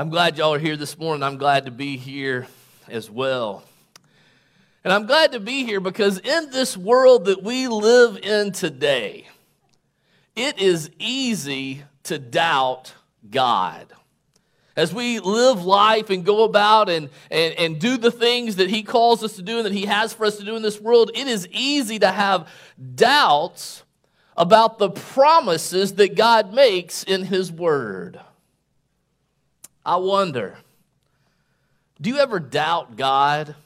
I'm glad y'all are here this morning. I'm glad to be here as well. And I'm glad to be here because in this world that we live in today, it is easy to doubt God. As we live life and go about and, and, and do the things that He calls us to do and that He has for us to do in this world, it is easy to have doubts about the promises that God makes in His Word. I wonder, do you ever doubt God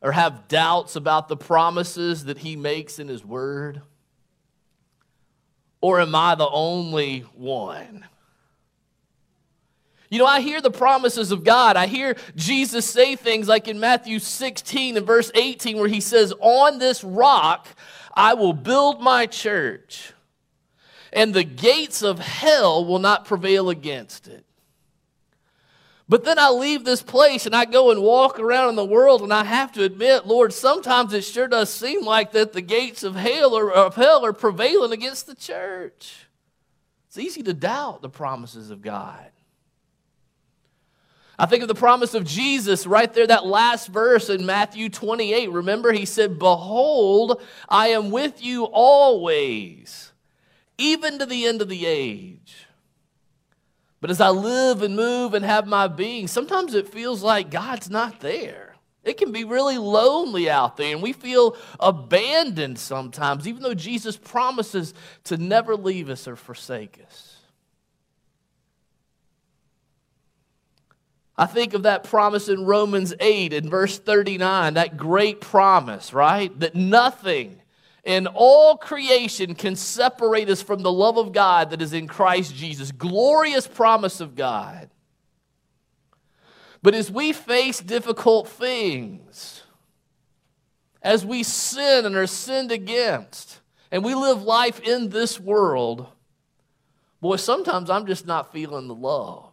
or have doubts about the promises that He makes in His Word? Or am I the only one? You know, I hear the promises of God. I hear Jesus say things like in Matthew 16 and verse 18, where he says, On this rock I will build my church, and the gates of hell will not prevail against it. But then I leave this place and I go and walk around in the world, and I have to admit, Lord, sometimes it sure does seem like that the gates of hell are, of hell are prevailing against the church. It's easy to doubt the promises of God. I think of the promise of Jesus right there, that last verse in Matthew 28. Remember, he said, Behold, I am with you always, even to the end of the age. But as I live and move and have my being, sometimes it feels like God's not there. It can be really lonely out there, and we feel abandoned sometimes, even though Jesus promises to never leave us or forsake us. I think of that promise in Romans 8 in verse 39, that great promise, right? That nothing in all creation can separate us from the love of God that is in Christ Jesus. Glorious promise of God. But as we face difficult things, as we sin and are sinned against, and we live life in this world, boy, sometimes I'm just not feeling the love.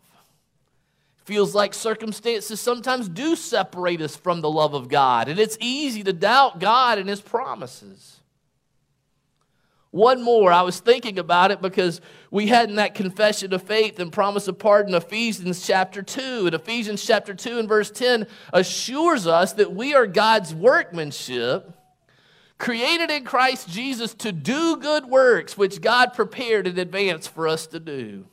Feels like circumstances sometimes do separate us from the love of God, and it's easy to doubt God and His promises. One more, I was thinking about it because we had in that confession of faith and promise of pardon, Ephesians chapter 2. And Ephesians chapter 2 and verse 10 assures us that we are God's workmanship, created in Christ Jesus to do good works, which God prepared in advance for us to do.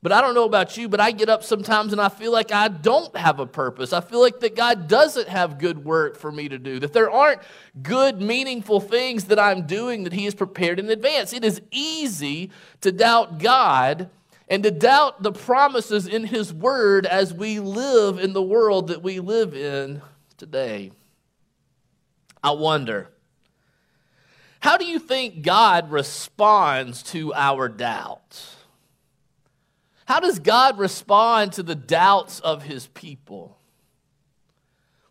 But I don't know about you, but I get up sometimes and I feel like I don't have a purpose. I feel like that God doesn't have good work for me to do, that there aren't good, meaningful things that I'm doing that He has prepared in advance. It is easy to doubt God and to doubt the promises in His Word as we live in the world that we live in today. I wonder, how do you think God responds to our doubts? How does God respond to the doubts of his people?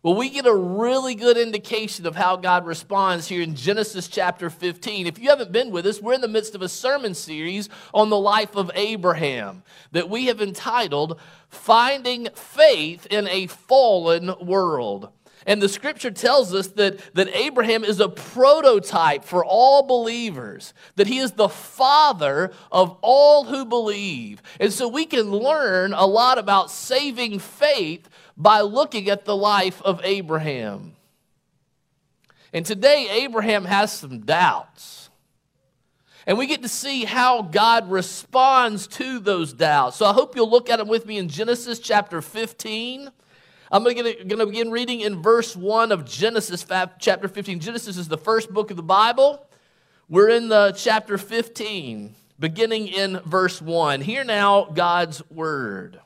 Well, we get a really good indication of how God responds here in Genesis chapter 15. If you haven't been with us, we're in the midst of a sermon series on the life of Abraham that we have entitled Finding Faith in a Fallen World. And the scripture tells us that, that Abraham is a prototype for all believers, that he is the father of all who believe. And so we can learn a lot about saving faith by looking at the life of Abraham. And today, Abraham has some doubts. And we get to see how God responds to those doubts. So I hope you'll look at them with me in Genesis chapter 15. I'm going to begin reading in verse 1 of Genesis chapter 15. Genesis is the first book of the Bible. We're in the chapter 15, beginning in verse 1. Hear now God's word.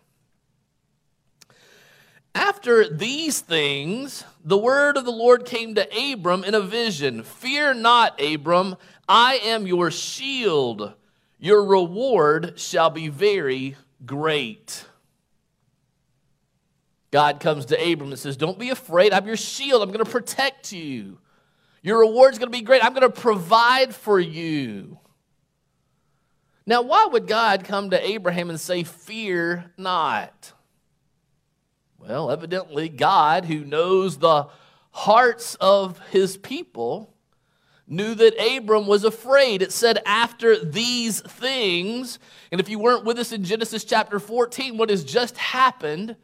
After these things, the word of the Lord came to Abram in a vision Fear not, Abram, I am your shield. Your reward shall be very great. God comes to Abram and says, Don't be afraid. I'm your shield. I'm going to protect you. Your reward's going to be great. I'm going to provide for you. Now, why would God come to Abraham and say, Fear not? Well, evidently, God, who knows the hearts of his people, knew that Abram was afraid. It said, after these things. And if you weren't with us in Genesis chapter 14, what has just happened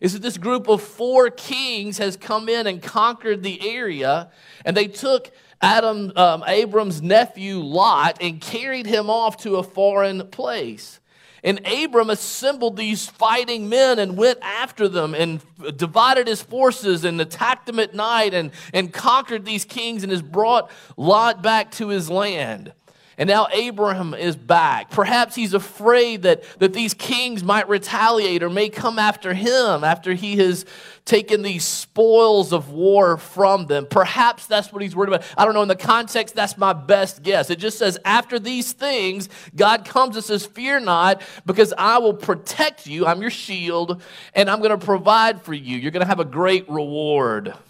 is that this group of four kings has come in and conquered the area, and they took Adam, um, Abram's nephew Lot and carried him off to a foreign place. And Abram assembled these fighting men and went after them and divided his forces and attacked them at night and, and conquered these kings and has brought Lot back to his land. And now Abraham is back. Perhaps he's afraid that, that these kings might retaliate or may come after him after he has taken these spoils of war from them. Perhaps that's what he's worried about. I don't know. In the context, that's my best guess. It just says, after these things, God comes and says, Fear not, because I will protect you. I'm your shield, and I'm going to provide for you. You're going to have a great reward.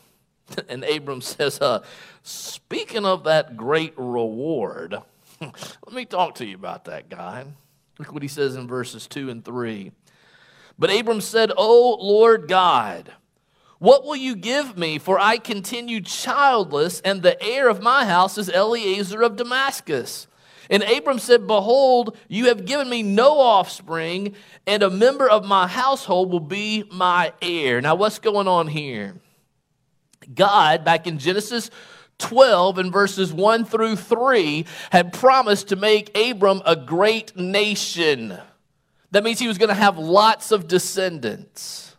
And Abram says, uh, Speaking of that great reward, let me talk to you about that guy. Look what he says in verses 2 and 3. But Abram said, O Lord God, what will you give me? For I continue childless, and the heir of my house is Eliezer of Damascus. And Abram said, Behold, you have given me no offspring, and a member of my household will be my heir. Now, what's going on here? God, back in Genesis 12 and verses 1 through 3 had promised to make Abram a great nation. That means he was going to have lots of descendants.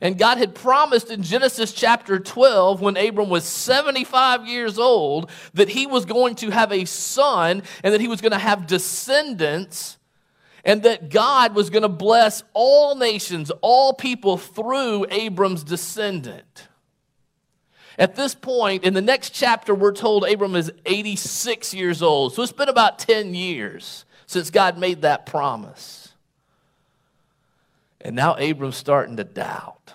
And God had promised in Genesis chapter 12, when Abram was 75 years old, that he was going to have a son and that he was going to have descendants, and that God was going to bless all nations, all people through Abram's descendant. At this point, in the next chapter, we're told Abram is 86 years old. So it's been about 10 years since God made that promise. And now Abram's starting to doubt.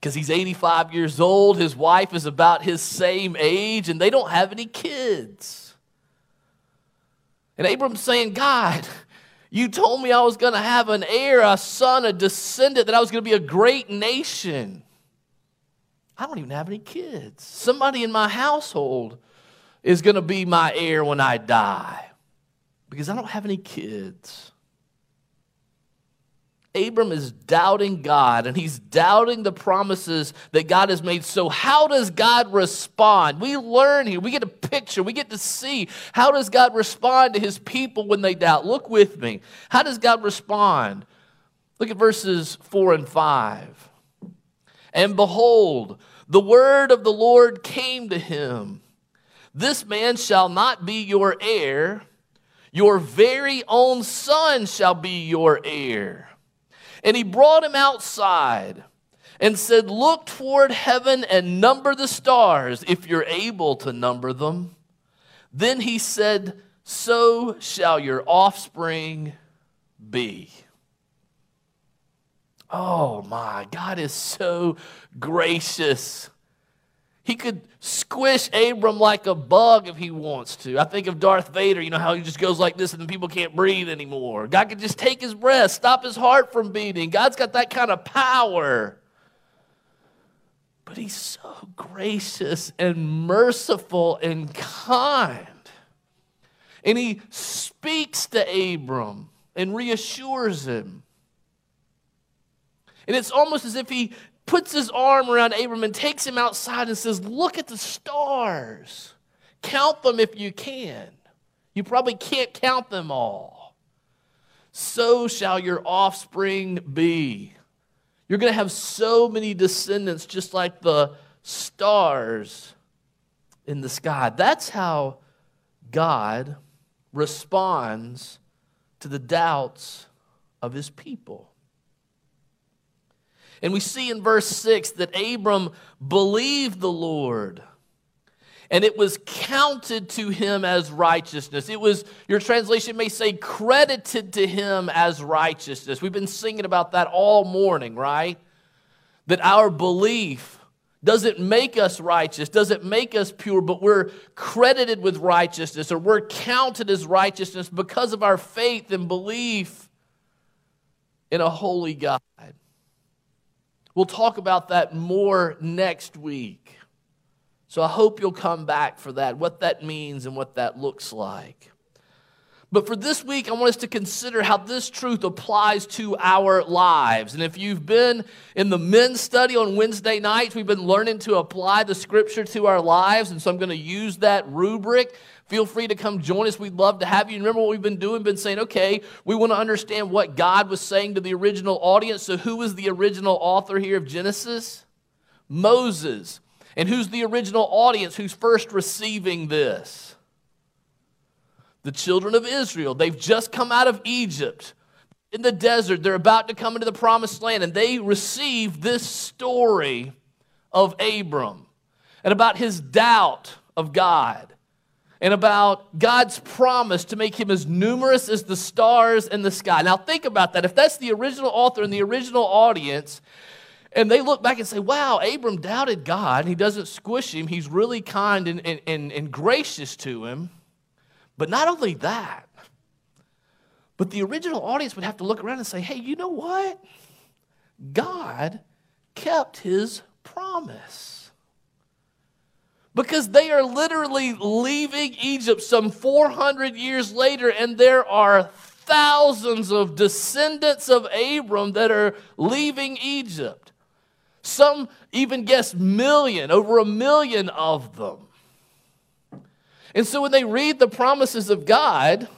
Because he's 85 years old, his wife is about his same age, and they don't have any kids. And Abram's saying, God, you told me I was going to have an heir, a son, a descendant, that I was going to be a great nation. I don't even have any kids. Somebody in my household is going to be my heir when I die because I don't have any kids. Abram is doubting God and he's doubting the promises that God has made. So, how does God respond? We learn here, we get a picture, we get to see how does God respond to his people when they doubt. Look with me. How does God respond? Look at verses 4 and 5. And behold, the word of the Lord came to him This man shall not be your heir, your very own son shall be your heir. And he brought him outside and said, Look toward heaven and number the stars if you're able to number them. Then he said, So shall your offspring be. Oh my, God is so gracious. He could squish Abram like a bug if he wants to. I think of Darth Vader, you know how he just goes like this and then people can't breathe anymore. God could just take his breath, stop his heart from beating. God's got that kind of power. But he's so gracious and merciful and kind. And he speaks to Abram and reassures him. And it's almost as if he puts his arm around Abram and takes him outside and says, Look at the stars. Count them if you can. You probably can't count them all. So shall your offspring be. You're going to have so many descendants, just like the stars in the sky. That's how God responds to the doubts of his people. And we see in verse 6 that Abram believed the Lord and it was counted to him as righteousness. It was, your translation may say, credited to him as righteousness. We've been singing about that all morning, right? That our belief doesn't make us righteous, doesn't make us pure, but we're credited with righteousness or we're counted as righteousness because of our faith and belief in a holy God. We'll talk about that more next week. So I hope you'll come back for that, what that means and what that looks like. But for this week, I want us to consider how this truth applies to our lives. And if you've been in the men's study on Wednesday nights, we've been learning to apply the scripture to our lives. And so I'm going to use that rubric. Feel free to come join us. We'd love to have you. Remember what we've been doing? Been saying, okay, we want to understand what God was saying to the original audience. So, who was the original author here of Genesis? Moses. And who's the original audience who's first receiving this? The children of Israel. They've just come out of Egypt in the desert. They're about to come into the promised land, and they receive this story of Abram and about his doubt of God and about God's promise to make him as numerous as the stars in the sky. Now, think about that. If that's the original author and the original audience, and they look back and say, wow, Abram doubted God. He doesn't squish him, he's really kind and, and, and, and gracious to him. But not only that, but the original audience would have to look around and say, hey, you know what? God kept his promise. Because they are literally leaving Egypt some 400 years later, and there are thousands of descendants of Abram that are leaving Egypt. Some even guess million, over a million of them. And so when they read the promises of God,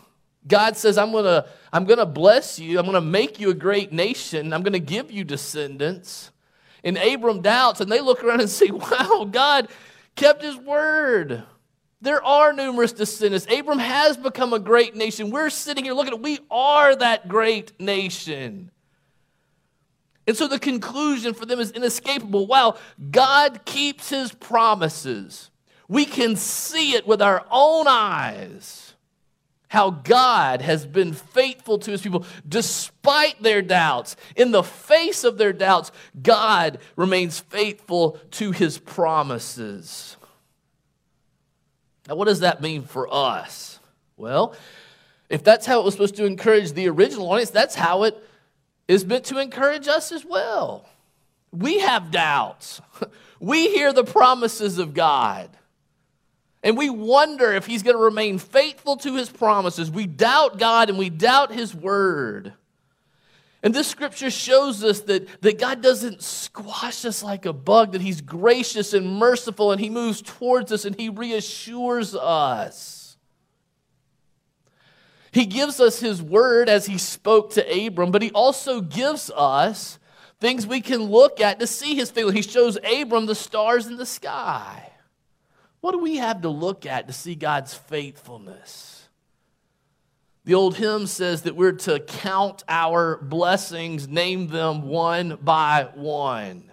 God says, I'm going to I'm going to bless you. I'm going to make you a great nation. I'm going to give you descendants. And Abram doubts, and they look around and say, Wow, God kept his word. There are numerous descendants. Abram has become a great nation. We're sitting here looking at we are that great nation. And so the conclusion for them is inescapable. Wow, God keeps his promises. We can see it with our own eyes how God has been faithful to his people despite their doubts. In the face of their doubts, God remains faithful to his promises. Now, what does that mean for us? Well, if that's how it was supposed to encourage the original audience, that's how it is meant to encourage us as well. We have doubts. We hear the promises of God. And we wonder if he's going to remain faithful to his promises. We doubt God and we doubt his word. And this scripture shows us that, that God doesn't squash us like a bug, that he's gracious and merciful and he moves towards us and he reassures us. He gives us his word as he spoke to Abram, but he also gives us things we can look at to see his faithfulness. He shows Abram the stars in the sky. What do we have to look at to see God's faithfulness? The old hymn says that we're to count our blessings, name them one by one.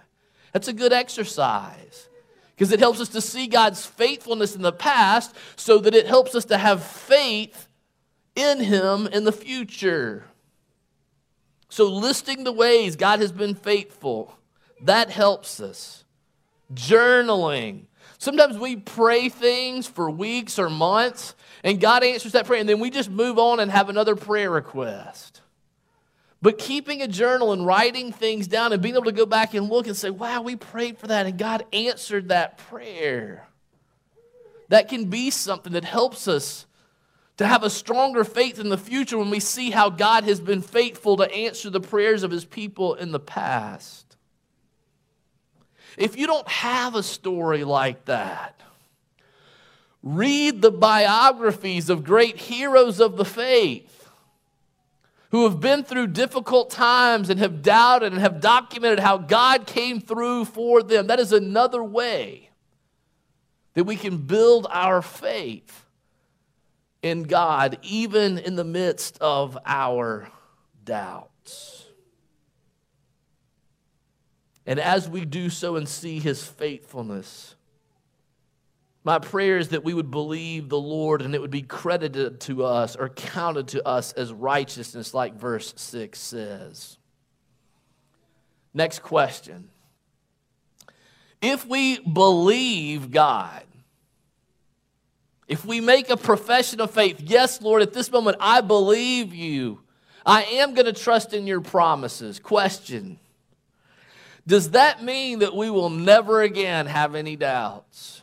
That's a good exercise because it helps us to see God's faithfulness in the past so that it helps us to have faith in Him in the future. So, listing the ways God has been faithful, that helps us. Journaling, Sometimes we pray things for weeks or months, and God answers that prayer, and then we just move on and have another prayer request. But keeping a journal and writing things down and being able to go back and look and say, wow, we prayed for that, and God answered that prayer. That can be something that helps us to have a stronger faith in the future when we see how God has been faithful to answer the prayers of his people in the past. If you don't have a story like that, read the biographies of great heroes of the faith who have been through difficult times and have doubted and have documented how God came through for them. That is another way that we can build our faith in God, even in the midst of our doubts. And as we do so and see his faithfulness, my prayer is that we would believe the Lord and it would be credited to us or counted to us as righteousness, like verse 6 says. Next question. If we believe God, if we make a profession of faith, yes, Lord, at this moment I believe you, I am going to trust in your promises. Question does that mean that we will never again have any doubts?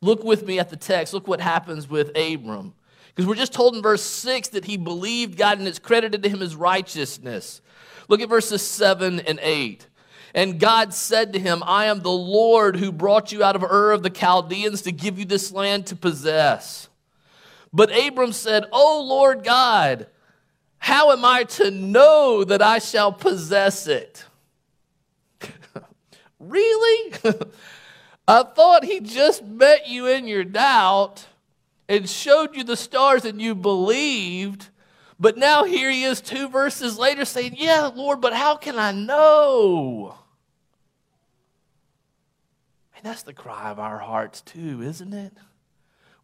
Look with me at the text. Look what happens with Abram. Because we're just told in verse 6 that he believed God and it's credited to him as righteousness. Look at verses 7 and 8. And God said to him, I am the Lord who brought you out of Ur of the Chaldeans to give you this land to possess. But Abram said, O Lord God, how am I to know that I shall possess it? Really? I thought he just met you in your doubt and showed you the stars and you believed. But now here he is two verses later saying, Yeah, Lord, but how can I know? And that's the cry of our hearts too, isn't it?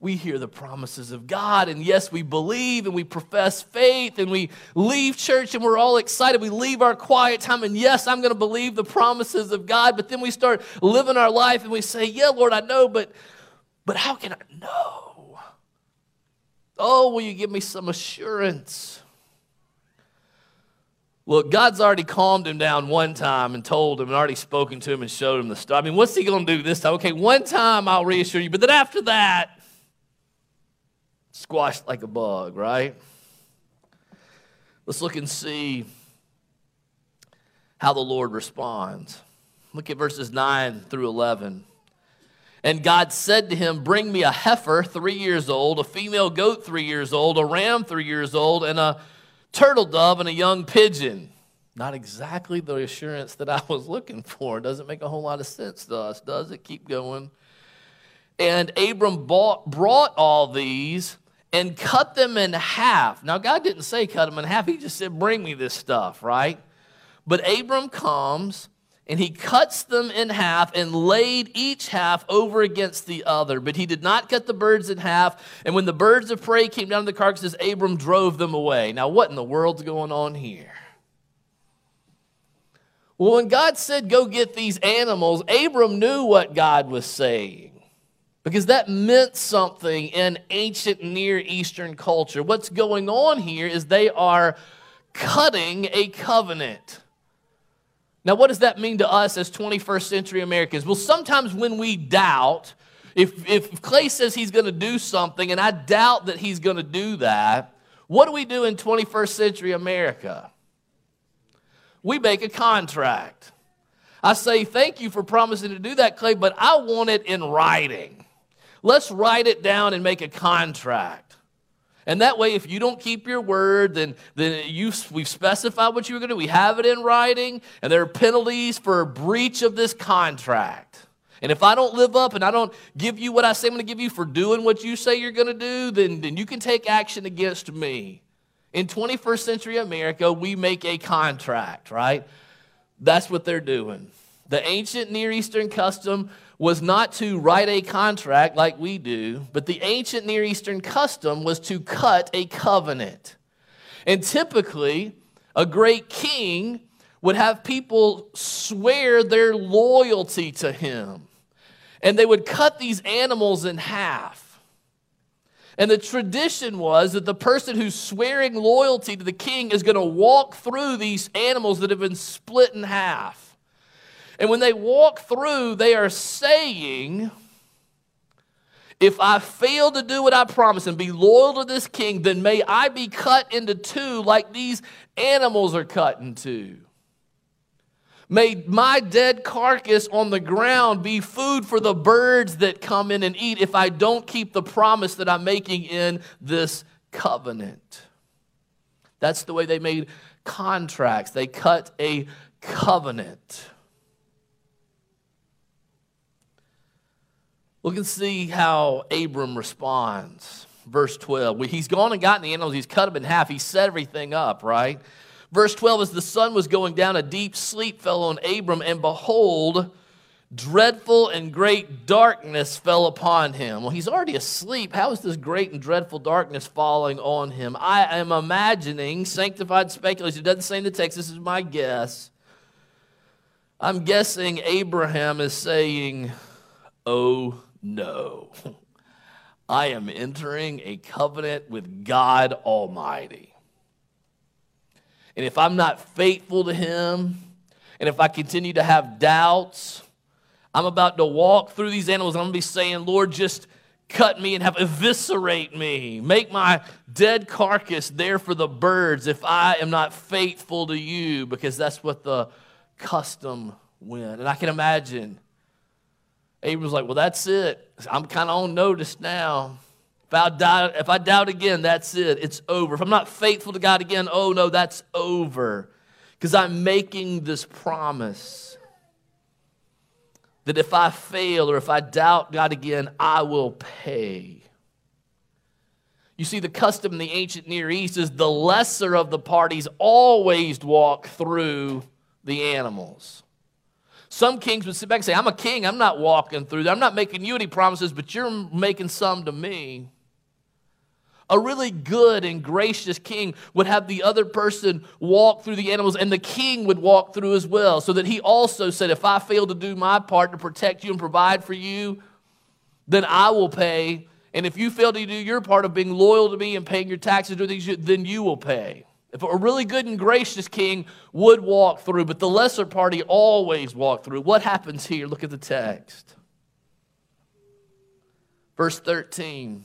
We hear the promises of God, and yes, we believe and we profess faith, and we leave church and we're all excited. We leave our quiet time, and yes, I'm going to believe the promises of God, but then we start living our life and we say, Yeah, Lord, I know, but, but how can I know? Oh, will you give me some assurance? Look, God's already calmed him down one time and told him and already spoken to him and showed him the stuff. I mean, what's he going to do this time? Okay, one time I'll reassure you, but then after that, squashed like a bug, right? Let's look and see how the Lord responds. Look at verses 9 through 11. And God said to him, Bring me a heifer three years old, a female goat three years old, a ram three years old, and a turtle dove and a young pigeon. Not exactly the assurance that I was looking for. Doesn't make a whole lot of sense to us, does it? Keep going. And Abram bought, brought all these and cut them in half. Now, God didn't say cut them in half, He just said, Bring me this stuff, right? But Abram comes and he cuts them in half and laid each half over against the other. But he did not cut the birds in half. And when the birds of prey came down to the carcasses, Abram drove them away. Now, what in the world's going on here? Well, when God said, Go get these animals, Abram knew what God was saying because that meant something in ancient Near Eastern culture. What's going on here is they are cutting a covenant. Now, what does that mean to us as 21st century Americans? Well, sometimes when we doubt, if, if Clay says he's going to do something and I doubt that he's going to do that, what do we do in 21st century America? We make a contract. I say, Thank you for promising to do that, Clay, but I want it in writing. Let's write it down and make a contract. And that way, if you don't keep your word, then, then you, we've specified what you're going to do. We have it in writing, and there are penalties for breach of this contract. And if I don't live up and I don't give you what I say I'm going to give you for doing what you say you're going to do, then, then you can take action against me. In 21st century America, we make a contract, right? That's what they're doing. The ancient Near Eastern custom was not to write a contract like we do, but the ancient Near Eastern custom was to cut a covenant. And typically, a great king would have people swear their loyalty to him. And they would cut these animals in half. And the tradition was that the person who's swearing loyalty to the king is going to walk through these animals that have been split in half. And when they walk through, they are saying, if I fail to do what I promise and be loyal to this king, then may I be cut into two like these animals are cut in two. May my dead carcass on the ground be food for the birds that come in and eat if I don't keep the promise that I'm making in this covenant. That's the way they made contracts. They cut a covenant. Look and see how Abram responds. Verse 12. He's gone and gotten the animals, he's cut them in half, he set everything up, right? Verse 12 As the sun was going down, a deep sleep fell on Abram, and behold, dreadful and great darkness fell upon him. Well, he's already asleep. How is this great and dreadful darkness falling on him? I am imagining, sanctified speculation, it doesn't say in the text, this is my guess. I'm guessing Abraham is saying, Oh, no. I am entering a covenant with God Almighty. And if I'm not faithful to Him, and if I continue to have doubts, I'm about to walk through these animals. I'm going to be saying, Lord, just cut me and have eviscerate me. Make my dead carcass there for the birds if I am not faithful to you, because that's what the custom went. And I can imagine Abram's like, well, that's it. I'm kind of on notice now. If I, doubt, if I doubt again, that's it. It's over. If I'm not faithful to God again, oh no, that's over. Because I'm making this promise that if I fail or if I doubt God again, I will pay. You see, the custom in the ancient Near East is the lesser of the parties always walk through the animals. Some kings would sit back and say, I'm a king, I'm not walking through that. I'm not making you any promises, but you're making some to me. A really good and gracious king would have the other person walk through the animals, and the king would walk through as well, so that he also said, If I fail to do my part to protect you and provide for you, then I will pay. And if you fail to do your part of being loyal to me and paying your taxes, then you will pay. If a really good and gracious king would walk through, but the lesser party always walked through. What happens here? Look at the text. Verse 13.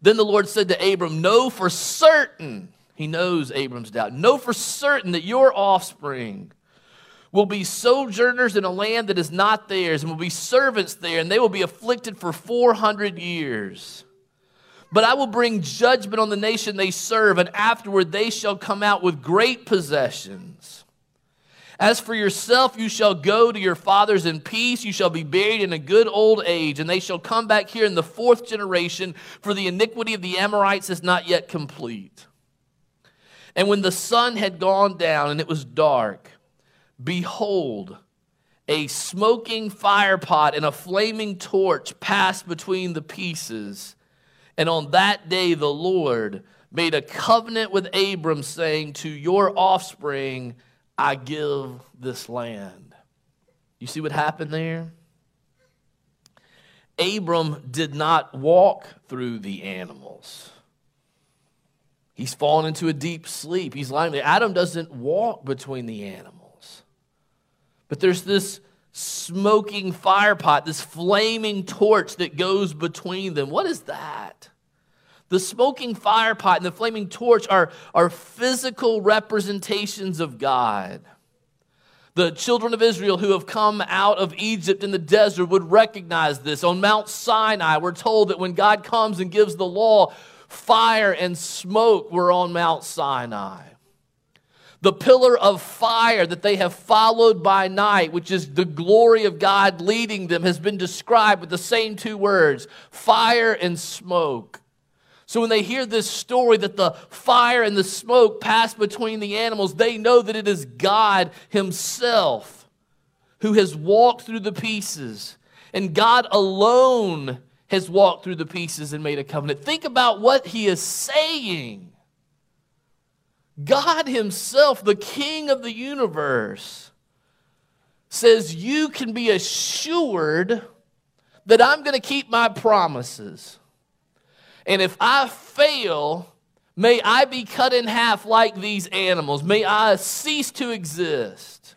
Then the Lord said to Abram, Know for certain, he knows Abram's doubt, know for certain that your offspring will be sojourners in a land that is not theirs, and will be servants there, and they will be afflicted for 400 years. But I will bring judgment on the nation they serve, and afterward they shall come out with great possessions. As for yourself, you shall go to your fathers in peace. You shall be buried in a good old age, and they shall come back here in the fourth generation, for the iniquity of the Amorites is not yet complete. And when the sun had gone down and it was dark, behold, a smoking firepot and a flaming torch passed between the pieces. And on that day, the Lord made a covenant with Abram, saying, To your offspring, I give this land. You see what happened there? Abram did not walk through the animals. He's fallen into a deep sleep. He's lying there. Adam doesn't walk between the animals. But there's this smoking fire pot, this flaming torch that goes between them. What is that? The smoking fire pot and the flaming torch are, are physical representations of God. The children of Israel who have come out of Egypt in the desert would recognize this. On Mount Sinai, we're told that when God comes and gives the law, fire and smoke were on Mount Sinai. The pillar of fire that they have followed by night, which is the glory of God leading them, has been described with the same two words fire and smoke. So when they hear this story that the fire and the smoke pass between the animals, they know that it is God Himself who has walked through the pieces. And God alone has walked through the pieces and made a covenant. Think about what He is saying. God Himself, the King of the universe, says, You can be assured that I'm going to keep my promises. And if I fail, may I be cut in half like these animals. May I cease to exist.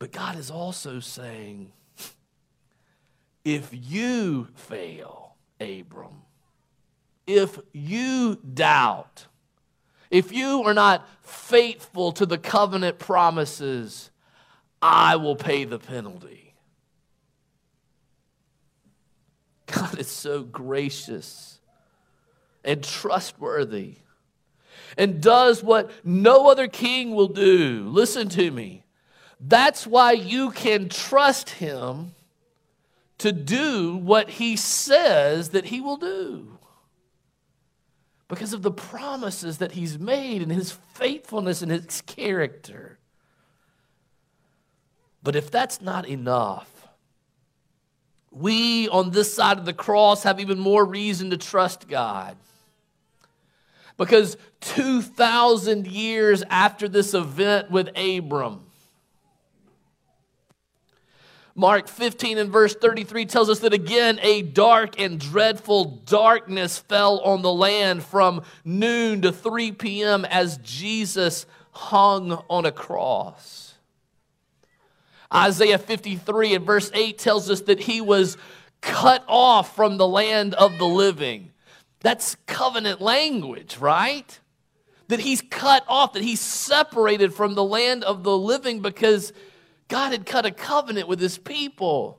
But God is also saying, if you fail, Abram, if you doubt, if you are not faithful to the covenant promises, I will pay the penalty. God is so gracious and trustworthy and does what no other king will do. Listen to me. That's why you can trust him to do what he says that he will do. Because of the promises that he's made and his faithfulness and his character. But if that's not enough, we on this side of the cross have even more reason to trust God. Because 2,000 years after this event with Abram, Mark 15 and verse 33 tells us that again a dark and dreadful darkness fell on the land from noon to 3 p.m. as Jesus hung on a cross. Isaiah 53 and verse 8 tells us that he was cut off from the land of the living. That's covenant language, right? That he's cut off, that he's separated from the land of the living because God had cut a covenant with his people.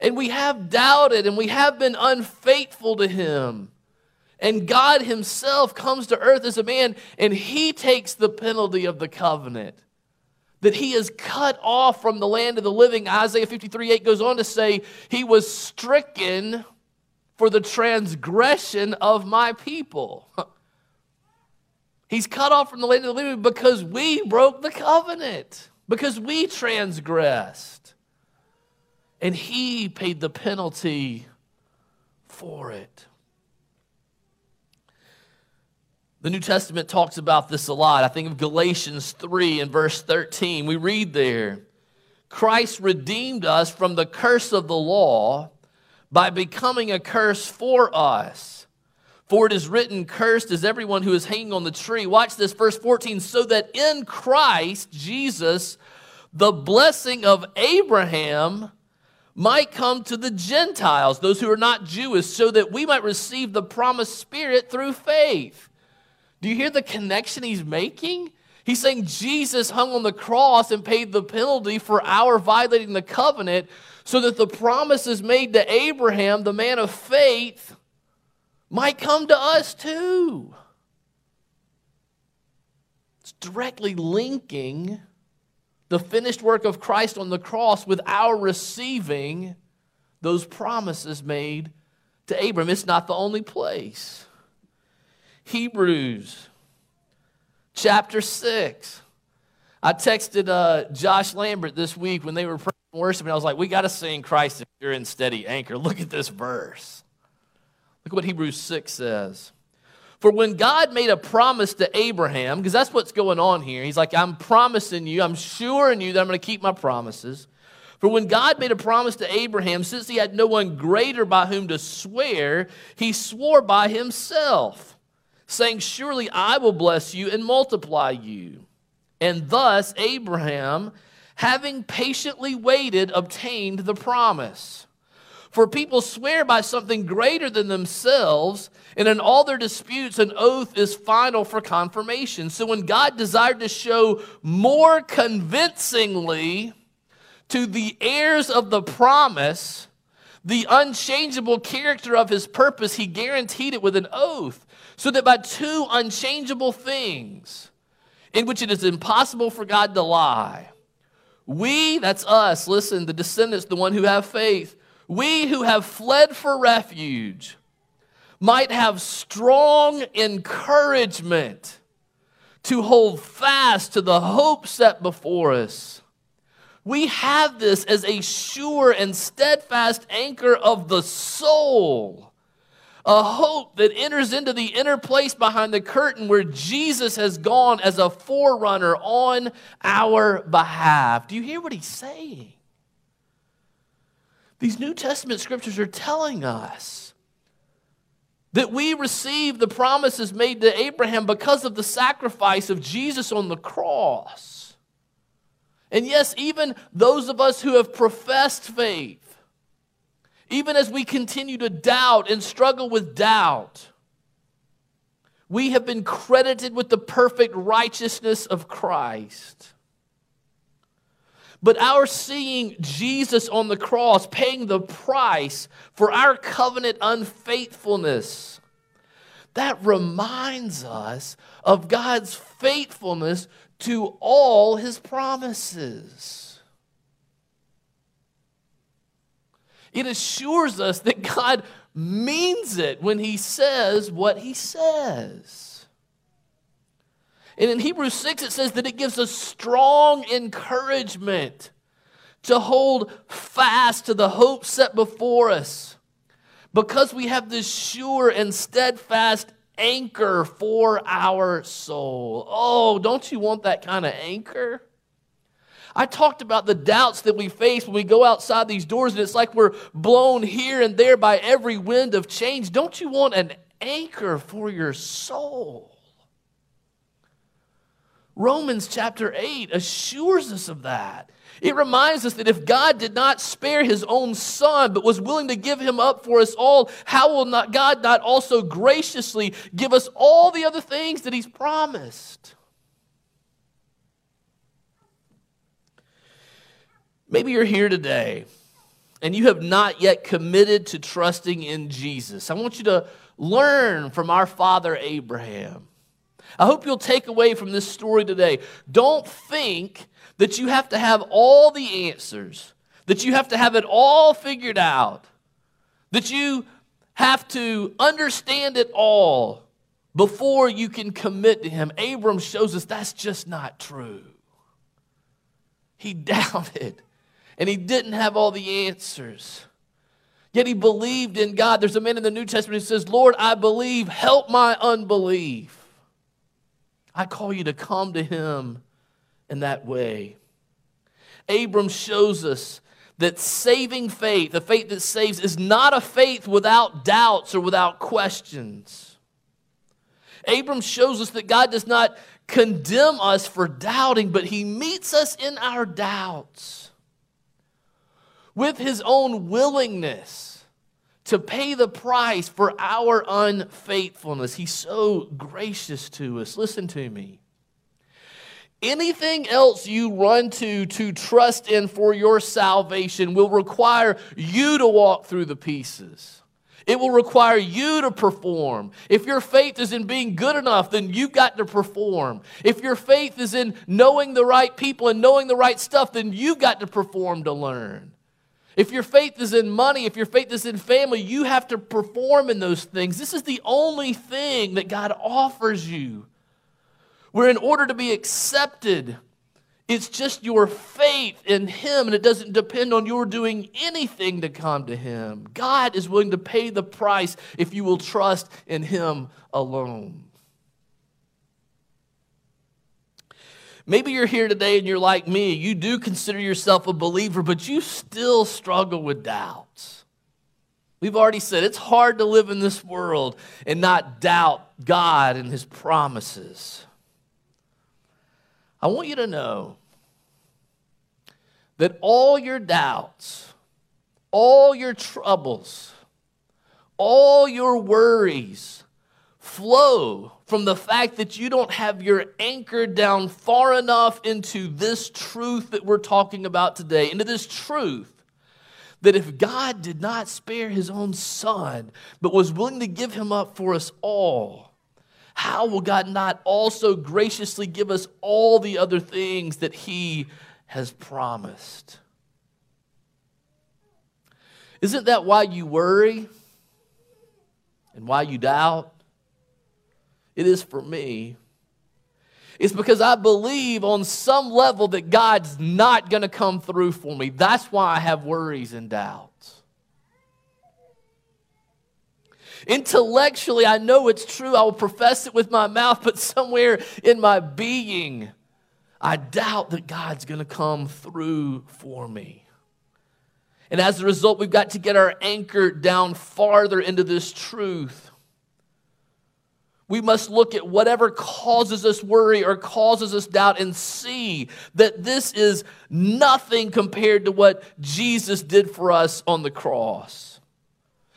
And we have doubted and we have been unfaithful to him. And God himself comes to earth as a man and he takes the penalty of the covenant that he is cut off from the land of the living. Isaiah 53 8 goes on to say, He was stricken for the transgression of my people. He's cut off from the land of the living because we broke the covenant, because we transgressed. And he paid the penalty for it. The New Testament talks about this a lot. I think of Galatians 3 and verse 13. We read there Christ redeemed us from the curse of the law by becoming a curse for us. For it is written, Cursed is everyone who is hanging on the tree. Watch this, verse 14. So that in Christ Jesus, the blessing of Abraham might come to the Gentiles, those who are not Jewish, so that we might receive the promised Spirit through faith. Do you hear the connection he's making? He's saying Jesus hung on the cross and paid the penalty for our violating the covenant so that the promises made to Abraham, the man of faith, might come to us too. It's directly linking the finished work of Christ on the cross with our receiving those promises made to Abram. It's not the only place. Hebrews chapter 6. I texted uh, Josh Lambert this week when they were praying and I was like, we got to sing Christ the Sure and Steady Anchor. Look at this verse. Look at what Hebrews 6 says. For when God made a promise to Abraham, because that's what's going on here, he's like, I'm promising you, I'm assuring you that I'm going to keep my promises. For when God made a promise to Abraham, since he had no one greater by whom to swear, he swore by himself saying, Surely I will bless you and multiply you. And thus Abraham, having patiently waited, obtained the promise. For people swear by something greater than themselves, and in all their disputes, an oath is final for confirmation. So when God desired to show more convincingly to the heirs of the promise, the unchangeable character of his purpose, he guaranteed it with an oath so that by two unchangeable things, in which it is impossible for God to lie, we, that's us, listen, the descendants, the one who have faith, we who have fled for refuge, might have strong encouragement to hold fast to the hope set before us. We have this as a sure and steadfast anchor of the soul a hope that enters into the inner place behind the curtain where Jesus has gone as a forerunner on our behalf. Do you hear what he's saying? These New Testament scriptures are telling us that we receive the promises made to Abraham because of the sacrifice of Jesus on the cross. And yes, even those of us who have professed faith, even as we continue to doubt and struggle with doubt, we have been credited with the perfect righteousness of Christ. But our seeing Jesus on the cross paying the price for our covenant unfaithfulness, that reminds us of God's faithfulness to all his promises. It assures us that God means it when he says what he says. And in Hebrews 6, it says that it gives us strong encouragement to hold fast to the hope set before us because we have this sure and steadfast anchor for our soul. Oh, don't you want that kind of anchor? I talked about the doubts that we face when we go outside these doors, and it's like we're blown here and there by every wind of change. Don't you want an anchor for your soul? Romans chapter 8 assures us of that. It reminds us that if God did not spare his own son, but was willing to give him up for us all, how will not God not also graciously give us all the other things that he's promised? Maybe you're here today and you have not yet committed to trusting in Jesus. I want you to learn from our father Abraham. I hope you'll take away from this story today. Don't think that you have to have all the answers, that you have to have it all figured out, that you have to understand it all before you can commit to Him. Abram shows us that's just not true. He doubted and he didn't have all the answers. Yet he believed in God. There's a man in the New Testament who says, Lord, I believe, help my unbelief. I call you to come to him in that way. Abram shows us that saving faith, the faith that saves, is not a faith without doubts or without questions. Abram shows us that God does not condemn us for doubting, but he meets us in our doubts with his own willingness to pay the price for our unfaithfulness. He's so gracious to us. Listen to me. Anything else you run to to trust in for your salvation will require you to walk through the pieces. It will require you to perform. If your faith is in being good enough, then you've got to perform. If your faith is in knowing the right people and knowing the right stuff, then you've got to perform to learn. If your faith is in money, if your faith is in family, you have to perform in those things. This is the only thing that God offers you. Where, in order to be accepted, it's just your faith in Him, and it doesn't depend on your doing anything to come to Him. God is willing to pay the price if you will trust in Him alone. Maybe you're here today and you're like me. You do consider yourself a believer, but you still struggle with doubts. We've already said it's hard to live in this world and not doubt God and His promises. I want you to know that all your doubts, all your troubles, all your worries flow from the fact that you don't have your anchor down far enough into this truth that we're talking about today, into this truth that if God did not spare his own son, but was willing to give him up for us all, how will God not also graciously give us all the other things that he has promised? Isn't that why you worry and why you doubt? It is for me. It's because I believe on some level that God's not going to come through for me. That's why I have worries and doubts. Intellectually, I know it's true. I will profess it with my mouth, but somewhere in my being, I doubt that God's going to come through for me. And as a result, we've got to get our anchor down farther into this truth we must look at whatever causes us worry or causes us doubt and see that this is nothing compared to what Jesus did for us on the cross.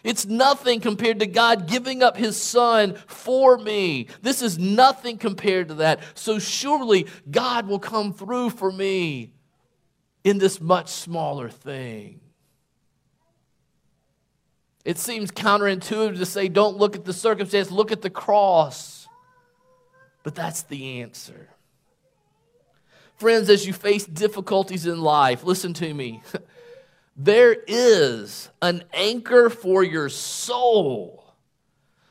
It's nothing compared to God giving up his son for me. This is nothing compared to that. So surely God will come through for me in this much smaller thing. It seems counterintuitive to say, don't look at the circumstance, look at the cross. But that's the answer. Friends, as you face difficulties in life, listen to me. There is an anchor for your soul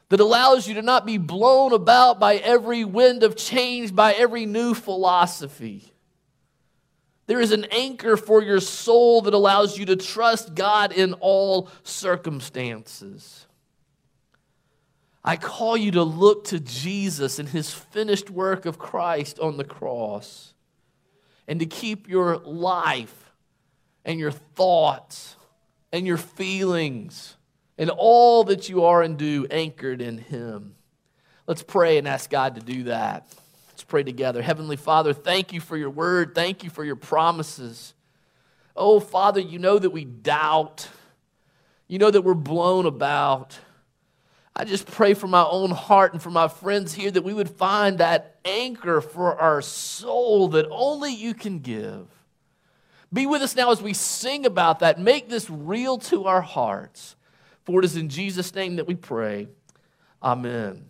that allows you to not be blown about by every wind of change, by every new philosophy. There is an anchor for your soul that allows you to trust God in all circumstances. I call you to look to Jesus and his finished work of Christ on the cross and to keep your life and your thoughts and your feelings and all that you are and do anchored in him. Let's pray and ask God to do that. Pray together. Heavenly Father, thank you for your word. Thank you for your promises. Oh, Father, you know that we doubt. You know that we're blown about. I just pray for my own heart and for my friends here that we would find that anchor for our soul that only you can give. Be with us now as we sing about that. Make this real to our hearts. For it is in Jesus' name that we pray. Amen.